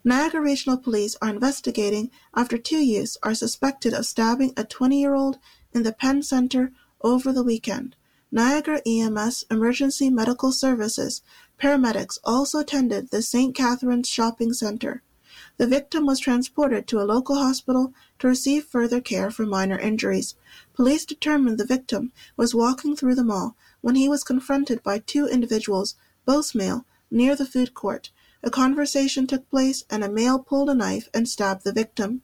Niagara Regional Police are investigating after two youths are suspected of stabbing a 20-year-old in the Pen Centre over the weekend. Niagara EMS Emergency Medical Services paramedics also attended the St. Catharines Shopping Center. The victim was transported to a local hospital to receive further care for minor injuries. Police determined the victim was walking through the mall when he was confronted by two individuals, both male, near the food court. A conversation took place and a male pulled a knife and stabbed the victim.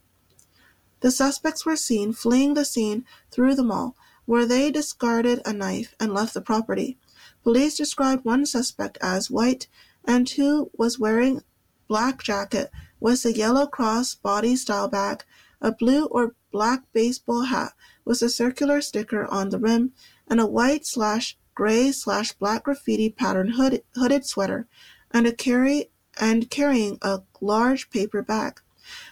The suspects were seen fleeing the scene through the mall, where they discarded a knife and left the property. Police described one suspect as white and who was wearing black jacket with a yellow cross body style bag, a blue or black baseball hat with a circular sticker on the rim, and a white slash gray slash black graffiti pattern hood, hooded sweater, and a carry and carrying a large paper bag.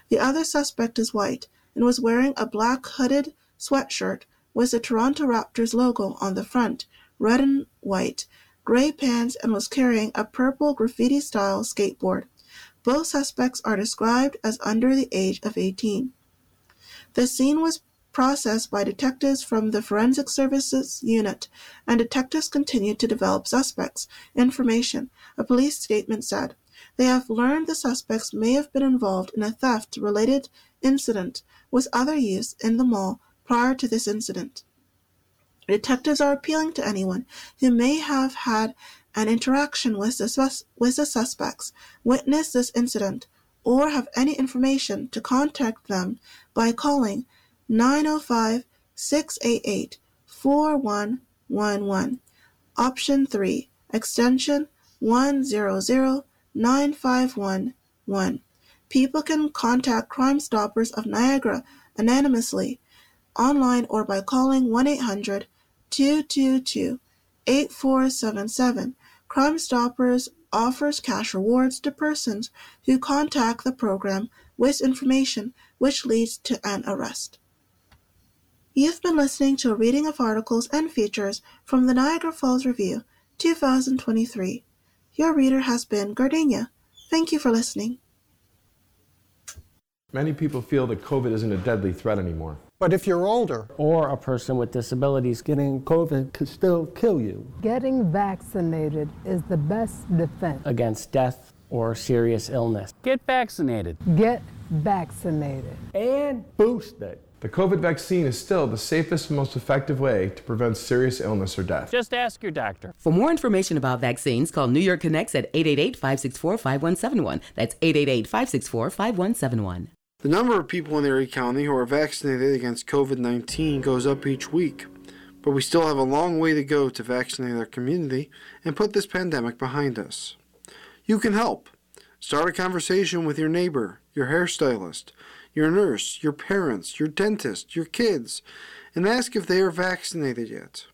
The other suspect is white and was wearing a black hooded sweatshirt with the Toronto Raptors logo on the front, red and white, gray pants, and was carrying a purple graffiti style skateboard. Both suspects are described as under the age of 18. The scene was processed by detectives from the Forensic Services Unit, and detectives continued to develop suspects' information, a police statement said. They have learned the suspects may have been involved in a theft related incident with other youths in the mall prior to this incident. Detectives are appealing to anyone who may have had an interaction with the, sus- with the suspects, witnessed this incident, or have any information to contact them by calling 905 688 4111. Option 3, extension 100951 People can contact Crime Stoppers of Niagara anonymously, online or by calling 1 800 222 8477. Crime Stoppers offers cash rewards to persons who contact the program with information which leads to an arrest. You've been listening to a reading of articles and features from the Niagara Falls Review 2023. Your reader has been Gardenia. Thank you for listening. Many people feel that COVID isn't a deadly threat anymore. But if you're older or a person with disabilities, getting COVID could still kill you. Getting vaccinated is the best defense against death or serious illness. Get vaccinated. Get vaccinated. And boosted. The COVID vaccine is still the safest and most effective way to prevent serious illness or death. Just ask your doctor. For more information about vaccines, call New York Connects at 888 564 5171. That's 888 564 5171. The number of people in Erie County who are vaccinated against COVID 19 goes up each week, but we still have a long way to go to vaccinate our community and put this pandemic behind us. You can help. Start a conversation with your neighbor, your hairstylist, your nurse, your parents, your dentist, your kids, and ask if they are vaccinated yet.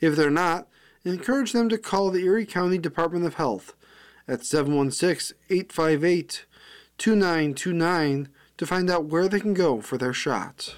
If they're not, encourage them to call the Erie County Department of Health at 716 858 2929 to find out where they can go for their shot.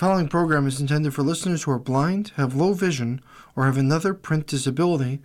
Following program is intended for listeners who are blind, have low vision, or have another print disability